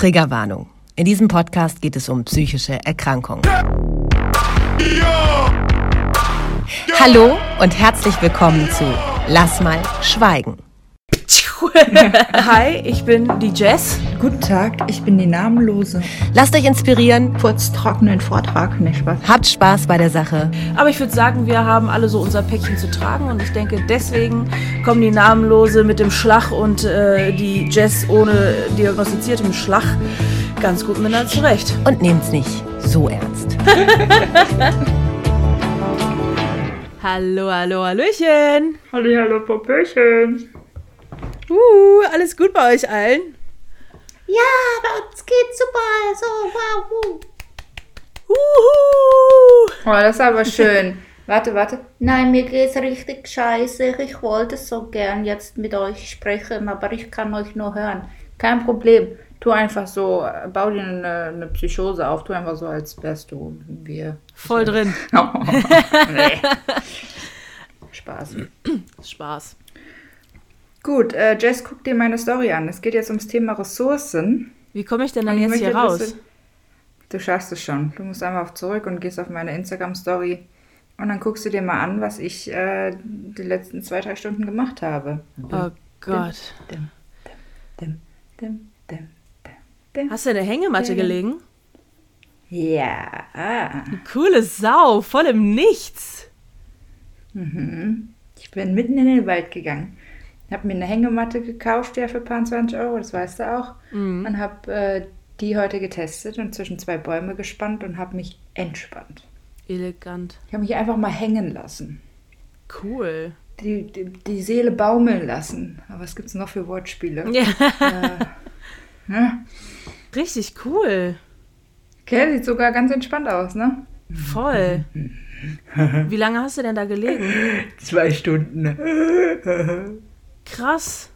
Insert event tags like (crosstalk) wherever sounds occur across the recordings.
Triggerwarnung. In diesem Podcast geht es um psychische Erkrankungen. Hallo und herzlich willkommen zu Lass mal schweigen. (laughs) Hi, ich bin die Jess. Guten Tag, ich bin die Namenlose. Lasst euch inspirieren, Kurz trockenen Vortrag, nicht Spaß. habt Spaß bei der Sache. Aber ich würde sagen, wir haben alle so unser Päckchen zu tragen und ich denke, deswegen kommen die Namenlose mit dem Schlag und äh, die Jess ohne diagnostiziertem Schlag ganz gut miteinander zurecht. Und nehmt's nicht so ernst. (laughs) Hallo, hallo, hallöchen. Hallo, hallo, Popöchen. Uh, alles gut bei euch allen? Ja, bei uns geht's super. So, wow. Uhu. Oh, das ist aber schön. (laughs) warte, warte. Nein, mir geht's richtig scheiße. Ich wollte so gern jetzt mit euch sprechen, aber ich kann euch nur hören. Kein Problem. Tu einfach so, bau dir eine, eine Psychose auf. Tu einfach so, als wärst du wir. Voll drin. (laughs) Oh, (laughs) nee. Spaß. Spaß. Gut, äh, Jess, guck dir meine Story an. Es geht jetzt ums Thema Ressourcen. Wie komme ich denn dann Und jetzt hier raus? Du schaffst es schon. Du musst einfach auf zurück und gehst auf meine Instagram-Story. Und dann guckst du dir mal an, was ich äh, die letzten zwei, drei Stunden gemacht habe. Oh Gott. Dim, dim, dim. Hast du in der Hängematte gelegen? Ja. Coole Sau, voll im Nichts. Ich bin mitten in den Wald gegangen. Hab mir eine Hängematte gekauft, ja, für ein paar 20 Euro, das weißt du auch. Und hab äh, die heute getestet und zwischen zwei Bäume gespannt und hab mich entspannt. Elegant. Ich habe mich einfach mal hängen lassen. Cool. Die, die, die Seele baumeln lassen. Aber was gibt's noch für Wortspiele? Ja, Ne? richtig cool. Okay, sieht sogar ganz entspannt aus, ne? Voll. (laughs) Wie lange hast du denn da gelegen? Zwei Stunden. (laughs) Krass.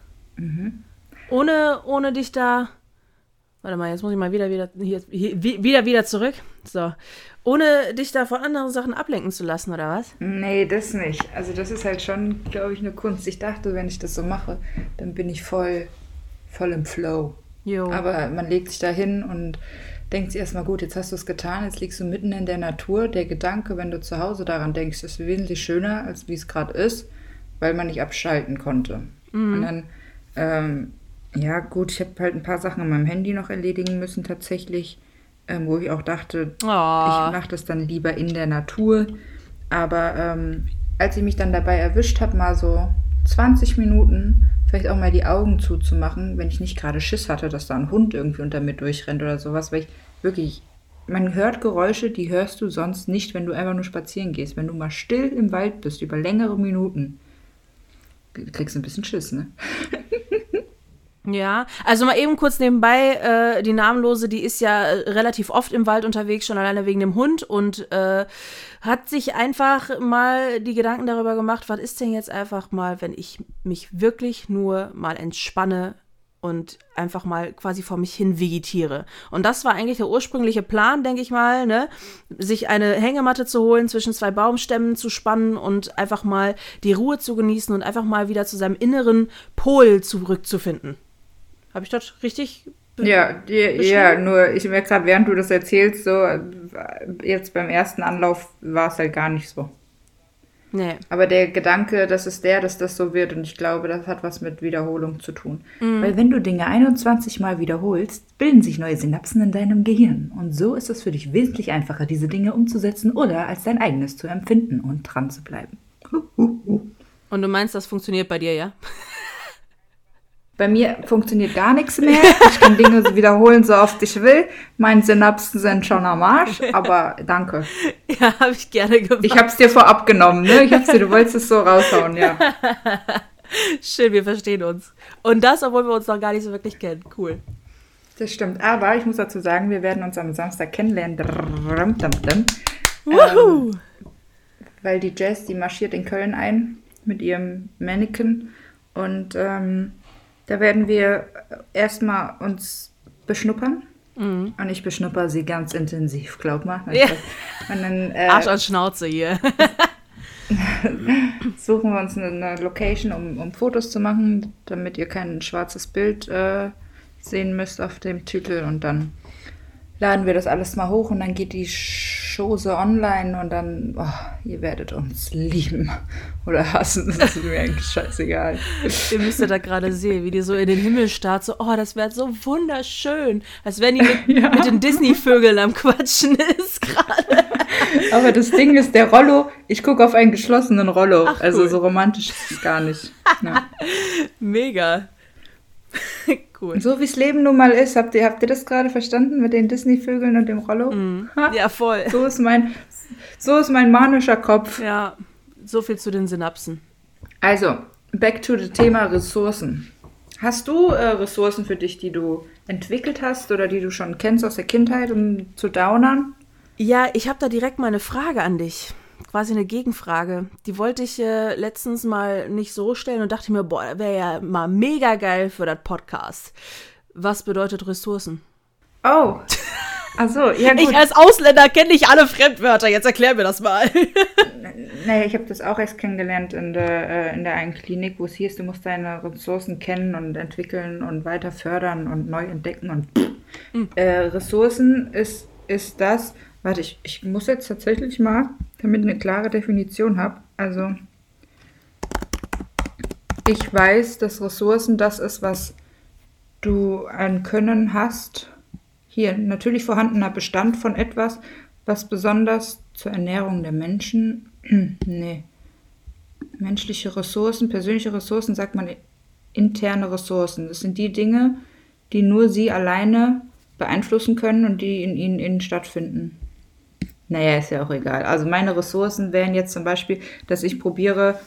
Ohne, ohne dich da. Warte mal, jetzt muss ich mal wieder, wieder, hier, hier, wie- wieder, wieder zurück. So. Ohne dich da von anderen Sachen ablenken zu lassen, oder was? Nee, das nicht. Also das ist halt schon, glaube ich, eine Kunst. Ich dachte, wenn ich das so mache, dann bin ich voll, voll im Flow. Jo. Aber man legt sich da hin und denkt sich erstmal, gut, jetzt hast du es getan, jetzt liegst du mitten in der Natur. Der Gedanke, wenn du zu Hause daran denkst, ist wesentlich schöner, als wie es gerade ist, weil man nicht abschalten konnte. Und dann, ähm, ja gut, ich habe halt ein paar Sachen an meinem Handy noch erledigen müssen tatsächlich, ähm, wo ich auch dachte, Oh. ich mache das dann lieber in der Natur. Aber ähm, als ich mich dann dabei erwischt habe, mal so 20 Minuten vielleicht auch mal die Augen zuzumachen, wenn ich nicht gerade Schiss hatte, dass da ein Hund irgendwie unter mir durchrennt oder sowas, weil ich wirklich, man hört Geräusche, die hörst du sonst nicht, wenn du einfach nur spazieren gehst. Wenn du mal still im Wald bist, über längere Minuten, kriegst du ein bisschen Schiss, ne? Ja, also mal eben kurz nebenbei, äh, die Namenlose, die ist ja äh, relativ oft im Wald unterwegs, schon alleine wegen dem Hund und äh, hat sich einfach mal die Gedanken darüber gemacht, was ist denn jetzt einfach mal, wenn ich mich wirklich nur mal entspanne und einfach mal quasi vor mich hin vegetiere. Und das war eigentlich der ursprüngliche Plan, denke ich mal, ne? sich eine Hängematte zu holen, zwischen zwei Baumstämmen zu spannen und einfach mal die Ruhe zu genießen und einfach mal wieder zu seinem inneren Pol zurückzufinden. Habe ich das richtig? Ja, die, ja, nur ich merke gerade, während du das erzählst, so jetzt beim ersten Anlauf war es halt gar nicht so. Nee. Aber der Gedanke, das ist der, dass das so wird und ich glaube, das hat was mit Wiederholung zu tun. Weil wenn du Dinge 21 Mal wiederholst, bilden sich neue Synapsen in deinem Gehirn. Und so ist es für dich wesentlich einfacher, diese Dinge umzusetzen oder als dein eigenes zu empfinden und dran zu bleiben. Und du meinst, das funktioniert bei dir, ja? Bei mir funktioniert gar nichts mehr. Ich kann Dinge so wiederholen, so oft ich will. Meine Synapsen sind schon am Arsch, aber danke. (laughs) Ja, habe ich gerne gemacht. Ich hab's dir vorab genommen, ne? Ich hab's dir, du wolltest es so raushauen, ja. (laughs) Schön, wir verstehen uns. Und das, obwohl wir uns noch gar nicht so wirklich kennen. Cool. Das stimmt. Aber ich muss dazu sagen, wir werden uns am Samstag kennenlernen. Drrrrum, dum, dum. Wuhu! Weil die Jazz, die marschiert in Köln ein mit ihrem Mannequin. Und ähm, da werden wir erstmal uns beschnuppern. Und ich beschnupper sie ganz intensiv, glaub mal. Ja. Und dann äh, Arsch an Schnauze hier. (laughs) suchen wir uns eine, Location, um, um Fotos zu machen, damit ihr kein schwarzes Bild äh, sehen müsst auf dem Titel und dann laden wir das alles mal hoch und dann geht die Chose online und dann, oh, ihr werdet uns lieben oder hassen, das ist mir eigentlich scheißegal. Ihr müsst ja da gerade sehen, wie die so in den Himmel starrt, so, oh, das wäre so wunderschön. Als wenn die mit, (laughs) Ja. mit den Disney-Vögeln am Quatschen ist gerade. Aber das Ding ist, der Rollo, ich gucke auf einen geschlossenen Rollo, Ach, also cool. so romantisch ist es gar nicht. Ja. (laughs) Mega. (laughs) cool. So wie es Leben nun mal ist, habt ihr, habt ihr das gerade verstanden mit den Disney-Vögeln und dem Rollo? Ha? Ja, voll. So ist mein, so ist mein manischer Kopf. Ja, so viel zu den Synapsen. Also, back to the Thema Ressourcen. Hast du äh, Ressourcen für dich, die du entwickelt hast oder die du schon kennst aus der Kindheit, um zu downern? Ja, ich habe da direkt mal eine Frage an dich. Quasi eine Gegenfrage. Die wollte ich äh, letztens mal nicht so stellen und dachte mir, boah, wäre ja mal mega geil für das Podcast. Was bedeutet Ressourcen? Oh, also ja (laughs) gut. Ich als Ausländer kenne nicht alle Fremdwörter. Jetzt erklär mir das mal. (laughs) Naja, ich habe das auch erst kennengelernt in der, äh, in der einen Klinik, wo es hieß, du musst deine Ressourcen kennen und entwickeln und weiter fördern und neu entdecken. Und äh, Ressourcen ist, ist das, warte, ich, ich muss jetzt tatsächlich mal, damit ich eine klare Definition habe. Also, ich weiß, dass Ressourcen das ist, was du an Können hast. Hier, natürlich vorhandener Bestand von etwas, was besonders zur Ernährung der Menschen, (clears throat) nee, menschliche Ressourcen, persönliche Ressourcen, sagt man interne Ressourcen. Das sind die Dinge, die nur sie alleine beeinflussen können und die in ihnen innen stattfinden. Naja, ist ja auch egal. Also meine Ressourcen wären jetzt zum Beispiel, dass ich probiere,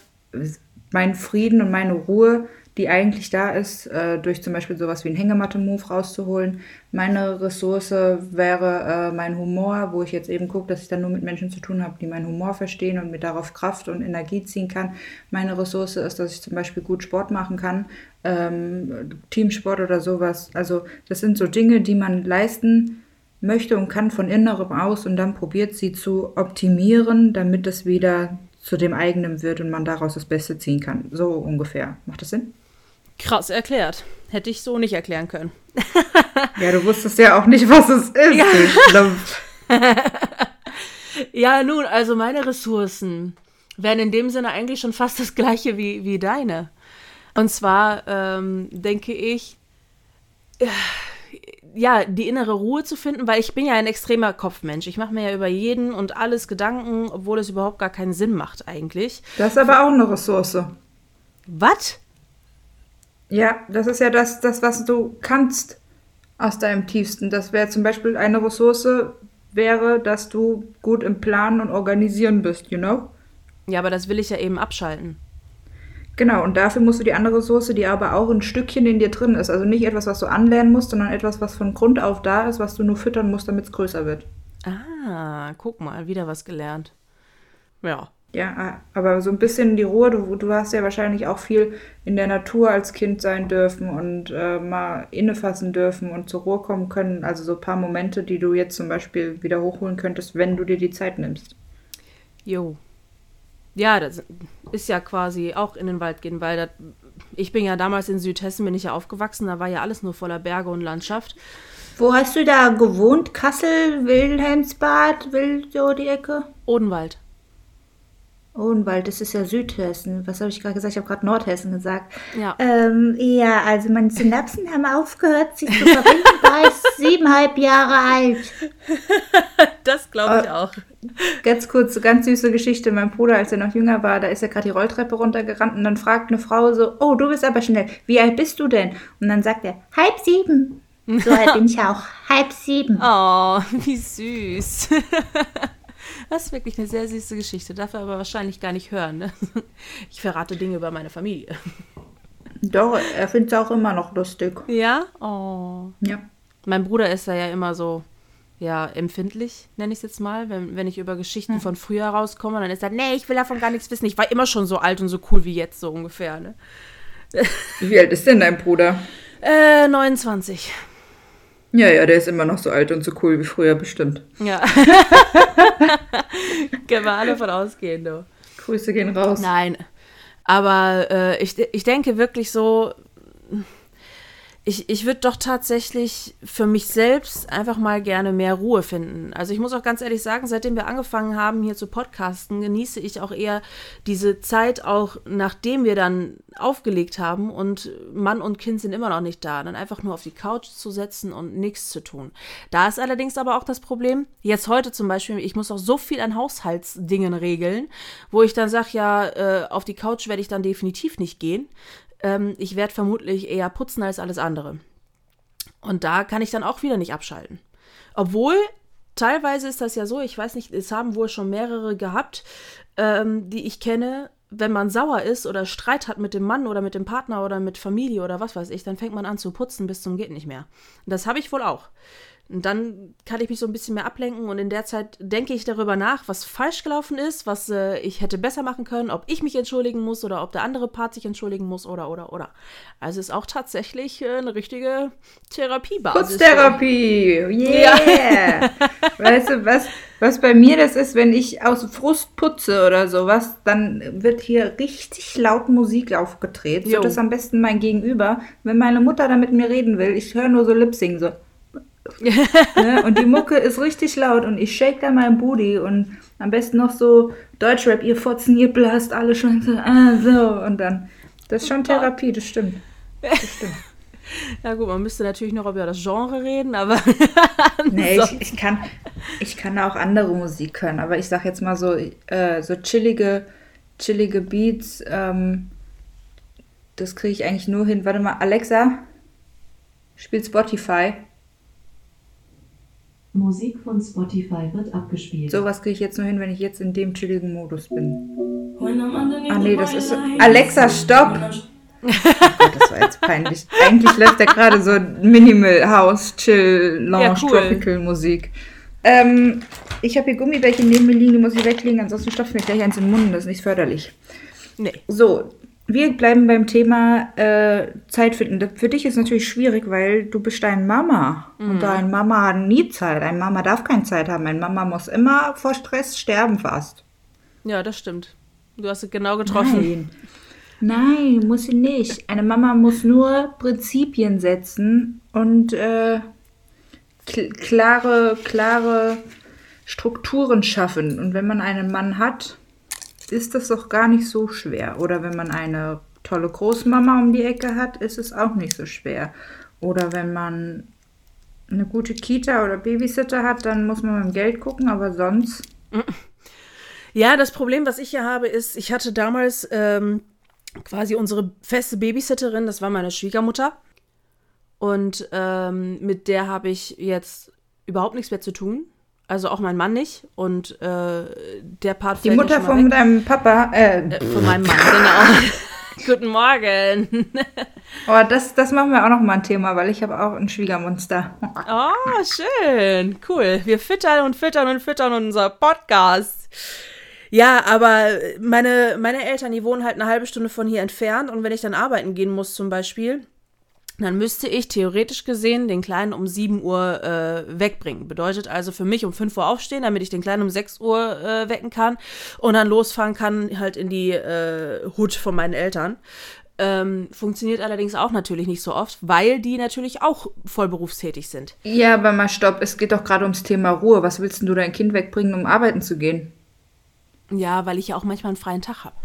meinen Frieden und meine Ruhe, die eigentlich da ist, äh, durch zum Beispiel sowas wie einen Hängematte-Move rauszuholen. Meine Ressource wäre äh, mein Humor, wo ich jetzt eben gucke, dass ich dann nur mit Menschen zu tun habe, die meinen Humor verstehen und mir darauf Kraft und Energie ziehen kann. Meine Ressource ist, dass ich zum Beispiel gut Sport machen kann, ähm, Teamsport oder sowas. Also das sind so Dinge, die man leisten möchte und kann von innerem aus und dann probiert sie zu optimieren, damit es wieder zu dem eigenen wird und man daraus das Beste ziehen kann. So ungefähr. Macht das Sinn? Krass erklärt. Hätte ich so nicht erklären können. (laughs) Ja, du wusstest ja auch nicht, was es ist. Schlumpf. (laughs) Ja, nun, also meine Ressourcen wären in dem Sinne eigentlich schon fast das gleiche wie, wie deine. Und zwar ähm, denke ich, äh, ja, die innere Ruhe zu finden, weil ich bin ja ein extremer Kopfmensch. Ich mache mir ja über jeden und alles Gedanken, obwohl es überhaupt gar keinen Sinn macht eigentlich. Das ist aber auch eine Ressource. Was? Ja, das ist ja das, das, was du kannst aus deinem Tiefsten. Das wäre zum Beispiel eine Ressource, wäre, dass du gut im Planen und Organisieren bist, you know? Ja, aber das will ich ja eben abschalten. Genau, und dafür musst du die andere Ressource, die aber auch ein Stückchen in dir drin ist. Also nicht etwas, was du anlernen musst, sondern etwas, was von Grund auf da ist, was du nur füttern musst, damit es größer wird. Ah, guck mal, wieder was gelernt. Ja. Ja, aber so ein bisschen die Ruhe, du, du hast ja wahrscheinlich auch viel in der Natur als Kind sein dürfen und äh, mal innefassen dürfen und zur Ruhe kommen können. Also so ein paar Momente, die du jetzt zum Beispiel wieder hochholen könntest, wenn du dir die Zeit nimmst. Jo. Ja, das ist ja quasi auch in den Wald gehen, weil das, ich bin ja damals in Südhessen, bin ich ja aufgewachsen, da war ja alles nur voller Berge und Landschaft. Wo hast du da gewohnt? Kassel, Wilhelmsbad, will so die Ecke? Odenwald. Odenwald, das ist ja Südhessen. Was habe ich gerade gesagt? Ich habe gerade Nordhessen gesagt. Ja. Ähm, ja, also meine Synapsen haben aufgehört, sich zu verbinden. war ich siebeneinhalb Jahre alt. (laughs) Das glaube ich auch. Ganz kurz, ganz süße Geschichte. Mein Bruder, als er noch jünger war, da ist er gerade die Rolltreppe runtergerannt und dann fragt eine Frau so, oh, du bist aber schnell. Wie alt bist du denn? Und dann sagt er, halb sieben. So alt (laughs) bin ich auch. Halb sieben. Oh, wie süß. (laughs) Das ist wirklich eine sehr süße Geschichte. Darf er aber wahrscheinlich gar nicht hören. Ne? (laughs) Ich verrate Dinge über meine Familie. Doch, er findet es auch immer noch lustig. Ja? Oh. Ja. Mein Bruder ist da ja immer so, ja, empfindlich, nenne ich es jetzt mal. Wenn, wenn ich über Geschichten von früher rauskomme, dann ist er, nee, ich will davon gar nichts wissen. Ich war immer schon so alt und so cool wie jetzt, so ungefähr. Ne? Wie alt ist denn dein Bruder? Äh, 29. Ja, ja, der ist immer noch so alt und so cool wie früher bestimmt. Ja. (laughs) Können wir alle von ausgehen, du. Grüße gehen raus. Nein. Aber äh, ich, ich denke wirklich so, ich, ich würde doch tatsächlich für mich selbst einfach mal gerne mehr Ruhe finden. Also ich muss auch ganz ehrlich sagen, seitdem wir angefangen haben, hier zu podcasten, genieße ich auch eher diese Zeit, auch nachdem wir dann aufgelegt haben und Mann und Kind sind immer noch nicht da, dann einfach nur auf die Couch zu setzen und nichts zu tun. Da ist allerdings aber auch das Problem, jetzt heute zum Beispiel, ich muss auch so viel an Haushaltsdingen regeln, wo ich dann sage, ja, äh, auf die Couch werde ich dann definitiv nicht gehen ähm, ich werde vermutlich eher putzen als alles andere. Und da kann ich dann auch wieder nicht abschalten. Obwohl, teilweise ist das ja so, ich weiß nicht, es haben wohl schon mehrere gehabt, ähm, die ich kenne, wenn man sauer ist oder Streit hat mit dem Mann oder mit dem Partner oder mit Familie oder was weiß ich, dann fängt man an zu putzen bis zum geht nicht mehr. Und das habe ich wohl auch. Und dann kann ich mich so ein bisschen mehr ablenken und in der Zeit denke ich darüber nach, was falsch gelaufen ist, was äh, ich hätte besser machen können, ob ich mich entschuldigen muss oder ob der andere Part sich entschuldigen muss oder oder oder. Also ist auch tatsächlich äh, eine richtige Therapiebasis. Putztherapie, yeah! (laughs) Weißt du, was, was bei mir das ist, wenn ich aus Frust putze oder sowas, dann wird hier richtig laut Musik aufgedreht. So, das am besten mein Gegenüber. Wenn meine Mutter da mit mir reden will, ich höre nur so Lip-Sing, so ne? Und die Mucke ist richtig laut und ich shake da mein Booty und am besten noch so Deutschrap, ihr Fotzen, ihr blast alle schon so, ah, so. Und dann, das ist schon Therapie, das stimmt. Das stimmt. (laughs) Ja gut, man müsste natürlich noch über das Genre reden, aber. (laughs) nee, ich, ich, kann, ich kann auch andere Musik hören, aber ich sag jetzt mal so, äh, so chillige, chillige Beats, ähm, das kriege ich eigentlich nur hin. Warte mal, Alexa, spielt Spotify. Musik von Spotify wird abgespielt. Sowas kriege ich jetzt nur hin, wenn ich jetzt in dem chilligen Modus bin. Ah nee, das ist so. Alexa, stopp! Oh (laughs) Gott, das war jetzt peinlich. Eigentlich läuft da gerade so Minimal House, Chill, Lounge, ja, cool. Tropical Musik. Ähm, ich habe hier Gummibärchen neben mir liegen, die muss ich weglegen, ansonsten stopft mir gleich eins in den Mund, das ist nicht förderlich. Nee. So, wir bleiben beim Thema äh, Zeit finden. Für dich ist natürlich schwierig, weil du bist deine Mama. Mhm. Und deine Mama hat nie Zeit. Eine Mama darf keine Zeit haben. Eine Mama muss immer vor Stress sterben fast. Ja, das stimmt. Du hast es genau getroffen. Nein, Nein muss sie nicht. Eine Mama muss nur Prinzipien setzen und äh, klare, klare Strukturen schaffen. Und wenn man einen Mann hat, ist das doch gar nicht so schwer. Oder wenn man eine tolle Großmama um die Ecke hat, ist es auch nicht so schwer. Oder wenn man eine gute Kita oder Babysitter hat, dann muss man beim Geld gucken, aber sonst. Ja, das Problem, was ich hier habe, ist, ich hatte damals ähm, quasi unsere feste Babysitterin, das war meine Schwiegermutter. Und ähm, mit der habe ich jetzt überhaupt nichts mehr zu tun. Also auch mein Mann nicht. Und äh, der Part Die Mutter von weg. deinem Papa. Äh, äh, von meinem Mann, genau. (laughs) Guten Morgen. (laughs) oh, das, das machen wir auch noch mal ein Thema, weil ich habe auch ein Schwiegermonster. (laughs) oh, schön. Cool. Wir füttern und füttern und füttern unser Podcast. Ja, aber meine, meine Eltern, die wohnen halt eine halbe Stunde von hier entfernt. Und wenn ich dann arbeiten gehen muss zum Beispiel, dann müsste ich theoretisch gesehen den Kleinen um 7 Uhr äh, wegbringen. Bedeutet also für mich um 5 Uhr aufstehen, damit ich den Kleinen um 6 Uhr äh, wecken kann und dann losfahren kann halt in die äh, Hut von meinen Eltern. Ähm, funktioniert allerdings auch natürlich nicht so oft, weil die natürlich auch voll berufstätig sind. Ja, aber mal stopp, es geht doch gerade ums Thema Ruhe. Was willst du dein Kind wegbringen, um arbeiten zu gehen? Ja, weil ich ja auch manchmal einen freien Tag habe.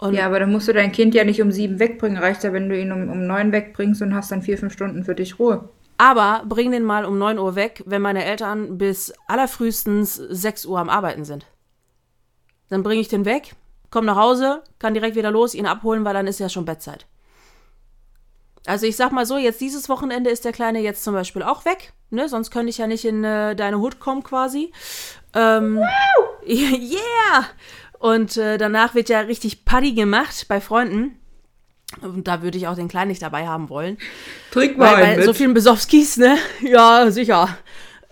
Und ja, aber dann musst du dein Kind ja nicht um sieben wegbringen. Reicht ja, wenn du ihn um, um neun wegbringst und hast dann vier, fünf Stunden für dich Ruhe. Aber bring den mal um neun Uhr weg, wenn meine Eltern bis allerfrühestens sechs Uhr am Arbeiten sind. Dann bringe ich den weg, komm nach Hause, kann direkt wieder los, ihn abholen, weil dann ist ja schon Bettzeit. Also ich sag mal so, jetzt dieses Wochenende ist der Kleine jetzt zum Beispiel auch weg, ne? Sonst könnte ich ja nicht in äh, deine Hut kommen quasi. Ähm, wow. (laughs) Yeah! Und äh, danach wird ja richtig Party gemacht bei Freunden. Und da würde ich auch den Kleinen nicht dabei haben wollen. Trink mal weil, bei so vielen Besowskis, ne? (laughs) Ja, sicher.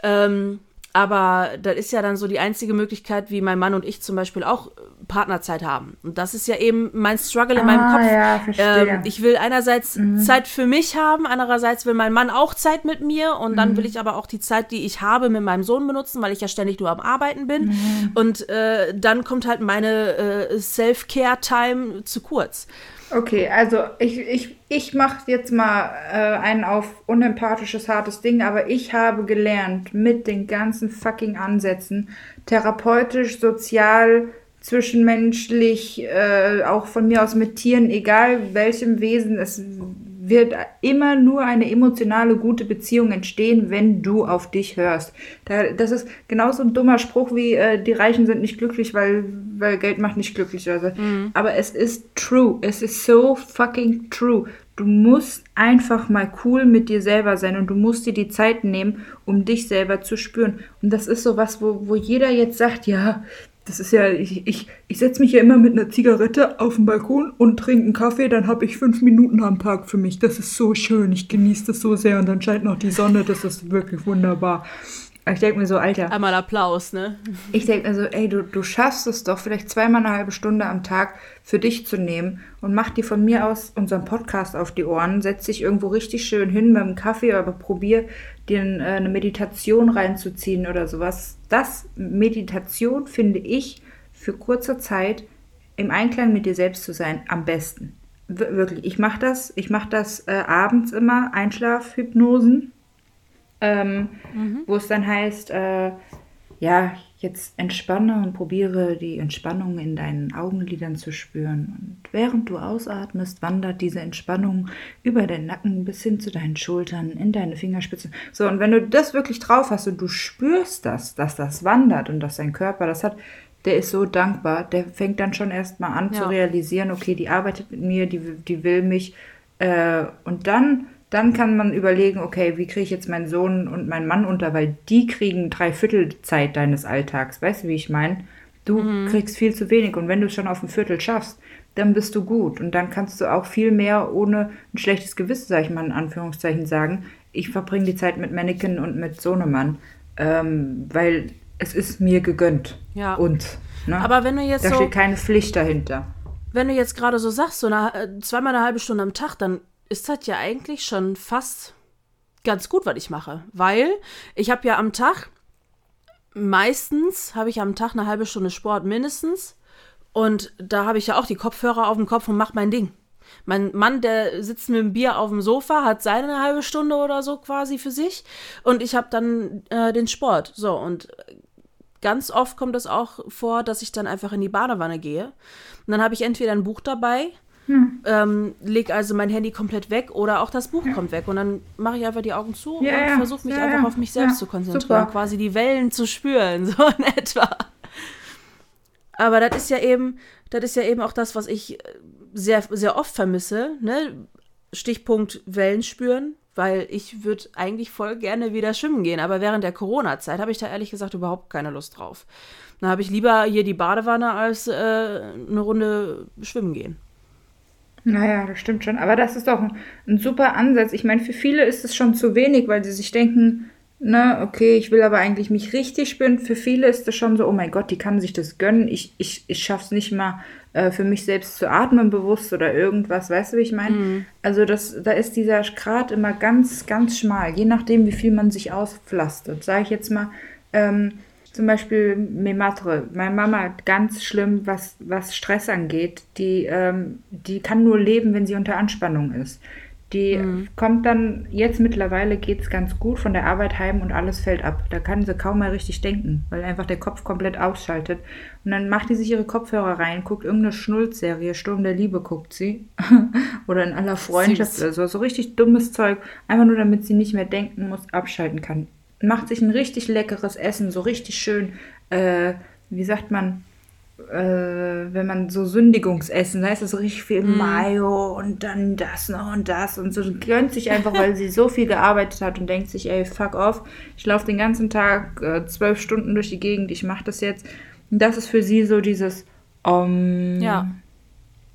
Ähm, aber das ist ja dann so die einzige Möglichkeit, wie mein Mann und ich zum Beispiel auch Partnerzeit haben. Und das ist ja eben mein Struggle in ah, meinem Kopf. Ja, verstehe. Ähm, ich will einerseits mhm. Zeit für mich haben, andererseits will mein Mann auch Zeit mit mir und dann mhm. will ich aber auch die Zeit, die ich habe, mit meinem Sohn benutzen, weil ich ja ständig nur am Arbeiten bin. Mhm. Und äh, dann kommt halt meine äh, Self-Care-Time zu kurz. Okay, also ich, ich, ich mache jetzt mal äh, einen auf unempathisches, hartes Ding, aber ich habe gelernt mit den ganzen fucking Ansätzen, therapeutisch, sozial, zwischenmenschlich, äh, auch von mir aus mit Tieren, egal welchem Wesen, es wird immer nur eine emotionale, gute Beziehung entstehen, wenn du auf dich hörst. Da, das ist genauso ein dummer Spruch wie äh, die Reichen sind nicht glücklich, weil, weil Geld macht nicht glücklich. Also. Mhm. Aber es ist true. Es ist so fucking true. Du musst einfach mal cool mit dir selber sein und du musst dir die Zeit nehmen, um dich selber zu spüren. Und das ist so was, wo, wo jeder jetzt sagt, ja, das ist ja, ich, ich, ich setze mich ja immer mit einer Zigarette auf den Balkon und trinke einen Kaffee, dann habe ich fünf Minuten am Tag für mich. Das ist so schön, ich genieße das so sehr und dann scheint noch die Sonne, das ist wirklich wunderbar. Ich denke mir so, Alter, Einmal Applaus, ne? ich denke mir so, ey, du, du schaffst es doch, vielleicht zweimal eine halbe Stunde am Tag für dich zu nehmen und mach dir von mir aus unseren Podcast auf die Ohren, setz dich irgendwo richtig schön hin beim Kaffee, aber probier dir äh, eine Meditation reinzuziehen oder sowas. Das, Meditation, finde ich, für kurze Zeit im Einklang mit dir selbst zu sein, am besten. Wir- Wirklich, ich mache das, ich mache das äh, abends immer, Einschlafhypnosen ähm, wo es dann heißt, äh, ja, jetzt entspanne und probiere die Entspannung in deinen Augenlidern zu spüren. Und während du ausatmest, wandert diese Entspannung über den Nacken bis hin zu deinen Schultern, in deine Fingerspitzen. So, und wenn du das wirklich drauf hast und du spürst das, dass das wandert und dass dein Körper das hat, der ist so dankbar, der fängt dann schon erstmal an zu Ja. realisieren, okay, die arbeitet mit mir, die, die will mich. Äh, und dann, dann kann man überlegen, okay, wie kriege ich jetzt meinen Sohn und meinen Mann unter, weil die kriegen drei Viertel Zeit deines Alltags. Weißt du, wie ich meine? Du kriegst viel zu wenig und wenn du es schon auf ein Viertel schaffst, dann bist du gut. Und dann kannst du auch viel mehr ohne ein schlechtes Gewissen, sag ich mal in Anführungszeichen, sagen, ich verbringe die Zeit mit Mannequin und mit Sohnemann, ähm, weil es ist mir gegönnt. Ja. Und, ne? Aber wenn du jetzt da so, steht keine Pflicht dahinter. wenn du jetzt gerade so sagst, so eine, äh, zweimal eine halbe Stunde am Tag, dann ist das ja eigentlich schon fast ganz gut, was ich mache. Weil ich habe ja am Tag, meistens habe ich am Tag eine halbe Stunde Sport mindestens. Und da habe ich ja auch die Kopfhörer auf dem Kopf und mache mein Ding. Mein Mann, der sitzt mit dem Bier auf dem Sofa, hat seine halbe Stunde oder so quasi für sich. Und ich habe dann äh, den Sport. So, und ganz oft kommt es auch vor, dass ich dann einfach in die Badewanne gehe. Und dann habe ich entweder ein Buch dabei, ähm, leg also mein Handy komplett weg oder auch das Buch kommt weg. Und dann mache ich einfach die Augen zu Ja, und ja, versuche mich ja, einfach ja, auf mich selbst ja, zu konzentrieren, super. quasi die Wellen zu spüren, (laughs) so in etwa. Aber das ist ja eben, das ist ja eben auch das, was ich äh, sehr, sehr oft vermisse, ne? Stichpunkt Wellen spüren, weil ich würde eigentlich voll gerne wieder schwimmen gehen. Aber während der Corona-Zeit habe ich da ehrlich gesagt überhaupt keine Lust drauf. Dann habe ich lieber hier die Badewanne als äh, eine Runde schwimmen gehen. Naja, das stimmt schon. Aber das ist doch ein, ein super Ansatz. Ich meine, für viele ist es schon zu wenig, weil sie sich denken, ne, okay, ich will aber eigentlich mich richtig spüren. Für viele ist es schon so, oh mein Gott, die kann sich das gönnen. Ich, ich, ich schaff's nicht mal äh, für mich selbst zu atmen bewusst oder irgendwas. Weißt du, wie ich meine? Also das, da ist dieser Grad immer ganz, ganz schmal. Je nachdem, wie viel man sich auspflastert. Sage ich jetzt mal, ähm, zum Beispiel Mematre. Meine Mama hat ganz schlimm, was, was Stress angeht. Die, ähm, die kann nur leben, wenn sie unter Anspannung ist. Die kommt dann, jetzt mittlerweile geht es ganz gut von der Arbeit heim und alles fällt ab. Da kann sie kaum mehr richtig denken, weil einfach der Kopf komplett ausschaltet. Und dann macht die sich ihre Kopfhörer rein, guckt irgendeine Schnulzserie, Sturm der Liebe guckt sie. (laughs) Oder in aller Freundschaft Süß. oder so. So richtig dummes Zeug. Einfach nur, damit sie nicht mehr denken muss, abschalten kann. Macht sich ein richtig leckeres Essen, so richtig schön, äh, wie sagt man, äh, wenn man so Sündigungsessen, da ist es so richtig viel Mayo und dann das noch und das und so gönnt sich einfach, weil sie so viel gearbeitet hat und denkt sich, ey, fuck off, ich laufe den ganzen Tag äh, zwölf Stunden durch die Gegend, ich mache das jetzt. Und das ist für sie so dieses Om. Ja.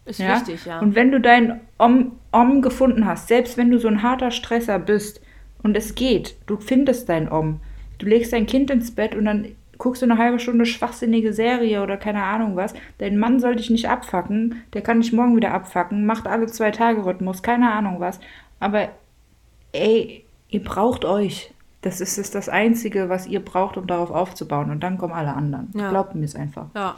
Ist Ja? wichtig, ja. Und wenn du dein Om, Om gefunden hast, selbst wenn du so ein harter Stresser bist und es geht, du findest dein Om, du legst dein Kind ins Bett und dann guckst du eine halbe Stunde schwachsinnige Serie oder keine Ahnung was, dein Mann soll dich nicht abfacken, der kann dich morgen wieder abfacken, macht alle zwei Tage Rhythmus, keine Ahnung was, aber ey, ihr braucht euch. Das ist, ist das Einzige, was ihr braucht, um darauf aufzubauen. Und dann kommen alle anderen. Ja. Glaubt mir es einfach. ja.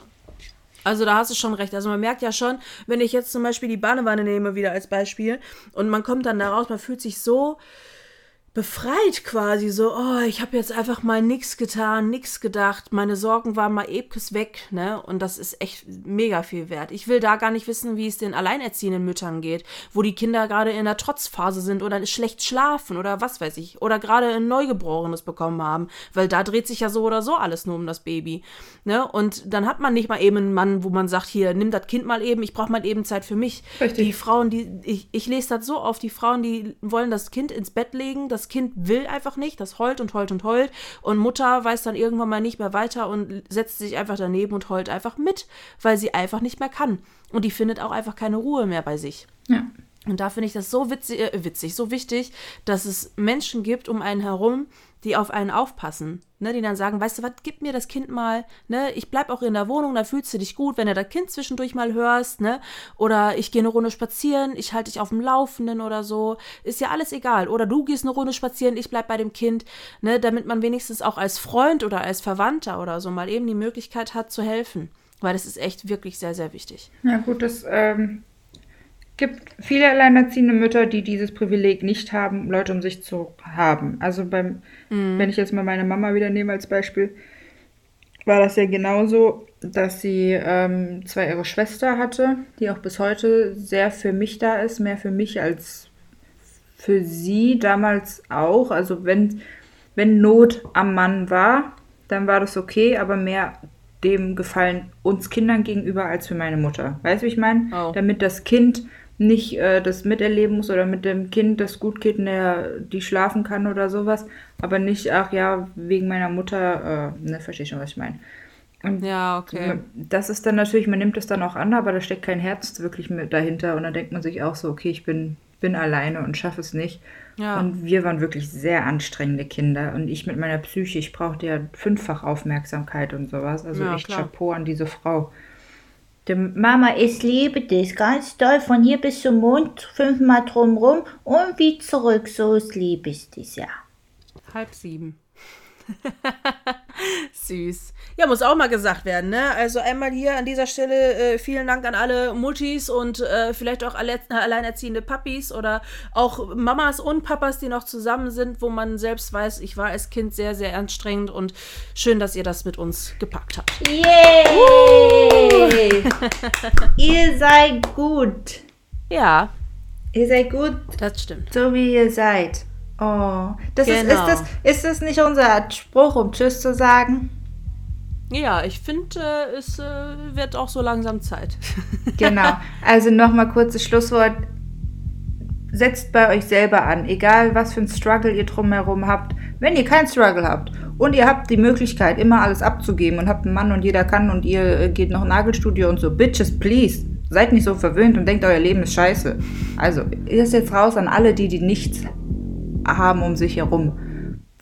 Also da hast du schon recht. Also man merkt ja schon, wenn ich jetzt zum Beispiel die Badewanne nehme, wieder als Beispiel, und man kommt dann da raus, man fühlt sich so befreit quasi, so, oh, ich habe jetzt einfach mal nichts getan, nichts gedacht, meine Sorgen waren mal ebkes weg, ne? Und das ist echt mega viel wert. Ich will da gar nicht wissen, wie es den alleinerziehenden Müttern geht, wo die Kinder gerade in der Trotzphase sind oder schlecht schlafen oder was weiß ich, oder gerade ein Neugeborenes bekommen haben, weil da dreht sich ja so oder so alles nur um das Baby, ne? Und dann hat man nicht mal eben einen Mann, wo man sagt, hier, nimm das Kind mal eben, ich brauche mal eben Zeit für mich. Richtig. Die Frauen, die, ich, ich lese das so auf, die Frauen, die wollen das Kind ins Bett legen, das Kind will einfach nicht, das heult und heult und heult und Mutter weiß dann irgendwann mal nicht mehr weiter und setzt sich einfach daneben und heult einfach mit, weil sie einfach nicht mehr kann. Und die findet auch einfach keine Ruhe mehr bei sich. Ja. Und da finde ich das so witzig, äh, witzig, so wichtig, dass es Menschen gibt um einen herum, die auf einen aufpassen. Ne, die dann sagen, weißt du was, gib mir das Kind mal, ne, ich bleib auch in der Wohnung, da fühlst du dich gut, wenn du das Kind zwischendurch mal hörst, ne, oder ich gehe eine Runde spazieren, ich halte dich auf dem Laufenden oder so, ist ja alles egal. Oder du gehst eine Runde spazieren, ich bleib bei dem Kind, ne, damit man wenigstens auch als Freund oder als Verwandter oder so mal eben die Möglichkeit hat zu helfen. Weil das ist echt wirklich sehr, sehr wichtig. Ja gut, es ähm, gibt viele alleinerziehende Mütter, die dieses Privileg nicht haben, Leute um sich zu haben. Also beim, wenn ich jetzt mal meine Mama wieder nehme als Beispiel, war das ja genauso, dass sie ähm, zwar ihre Schwester hatte, die auch bis heute sehr für mich da ist, mehr für mich als für sie damals auch. Also wenn, wenn Not am Mann war, dann war das okay, aber mehr dem Gefallen uns Kindern gegenüber als für meine Mutter. Weißt du, wie ich meine? Oh. Damit das Kind nicht äh, das miterleben muss oder mit dem Kind das gut geht und er, die schlafen kann oder sowas, aber nicht, ach ja, wegen meiner Mutter, äh, ne, verstehe schon, was ich meine. Und Ja, okay. das ist dann natürlich, man nimmt es dann auch an, aber da steckt kein Herz wirklich mit dahinter und dann denkt man sich auch so, okay, ich bin, bin alleine und schaffe es nicht. Ja. Und wir waren wirklich sehr anstrengende Kinder und ich mit meiner Psyche, ich brauchte ja fünffach Aufmerksamkeit und sowas. Also Ja, echt klar. Chapeau an diese Frau. Der, Mama, ich liebe dich ganz doll, von hier bis zum Mond, fünfmal drumrum und wie zurück, so liebe ich dich, ja. Halb sieben. (laughs) Süß. Ja, muss auch mal gesagt werden, ne? Also einmal hier an dieser Stelle äh, vielen Dank an alle Muttis und äh, vielleicht auch alle, (laughs) alleinerziehende Papis oder auch Mamas und Papas, die noch zusammen sind, wo man selbst weiß, ich war als Kind sehr, sehr anstrengend und schön, dass ihr das mit uns gepackt habt. Yay! ihr seid gut. Ja, ihr seid gut, das stimmt. so wie ihr seid. Oh, das ist, ist, Genau. das, ist das nicht unser Spruch, um Tschüss zu sagen? Ja, ich finde, äh, es äh, wird auch so langsam Zeit. (laughs) (laughs) Genau. Also nochmal kurzes Schlusswort. Setzt bei euch selber an, egal was für ein Struggle ihr drumherum habt. Wenn ihr keinen Struggle habt und ihr habt die Möglichkeit, immer alles abzugeben und habt einen Mann und jeder kann und ihr äh, geht noch Nagelstudio und so, bitches, please. Seid nicht so verwöhnt und denkt, euer Leben ist scheiße. Also, ihr ist jetzt raus an alle, die, die nichts haben um sich herum.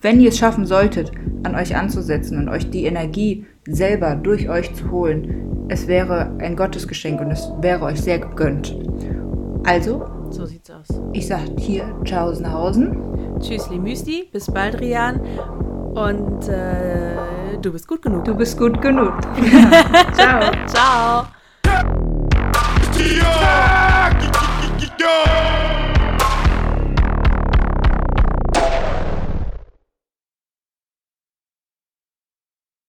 Wenn ihr es schaffen solltet, an euch anzusetzen und euch die Energie selber durch euch zu holen, es wäre ein Gottesgeschenk und es wäre euch sehr gegönnt. Also, So sieht's aus. ich sag hier Tschaußenhausen. Tschüssli Müsli, bis bald, Rian. Und äh, du bist gut genug. Du bist gut genug. (laughs) Ciao. Ciao.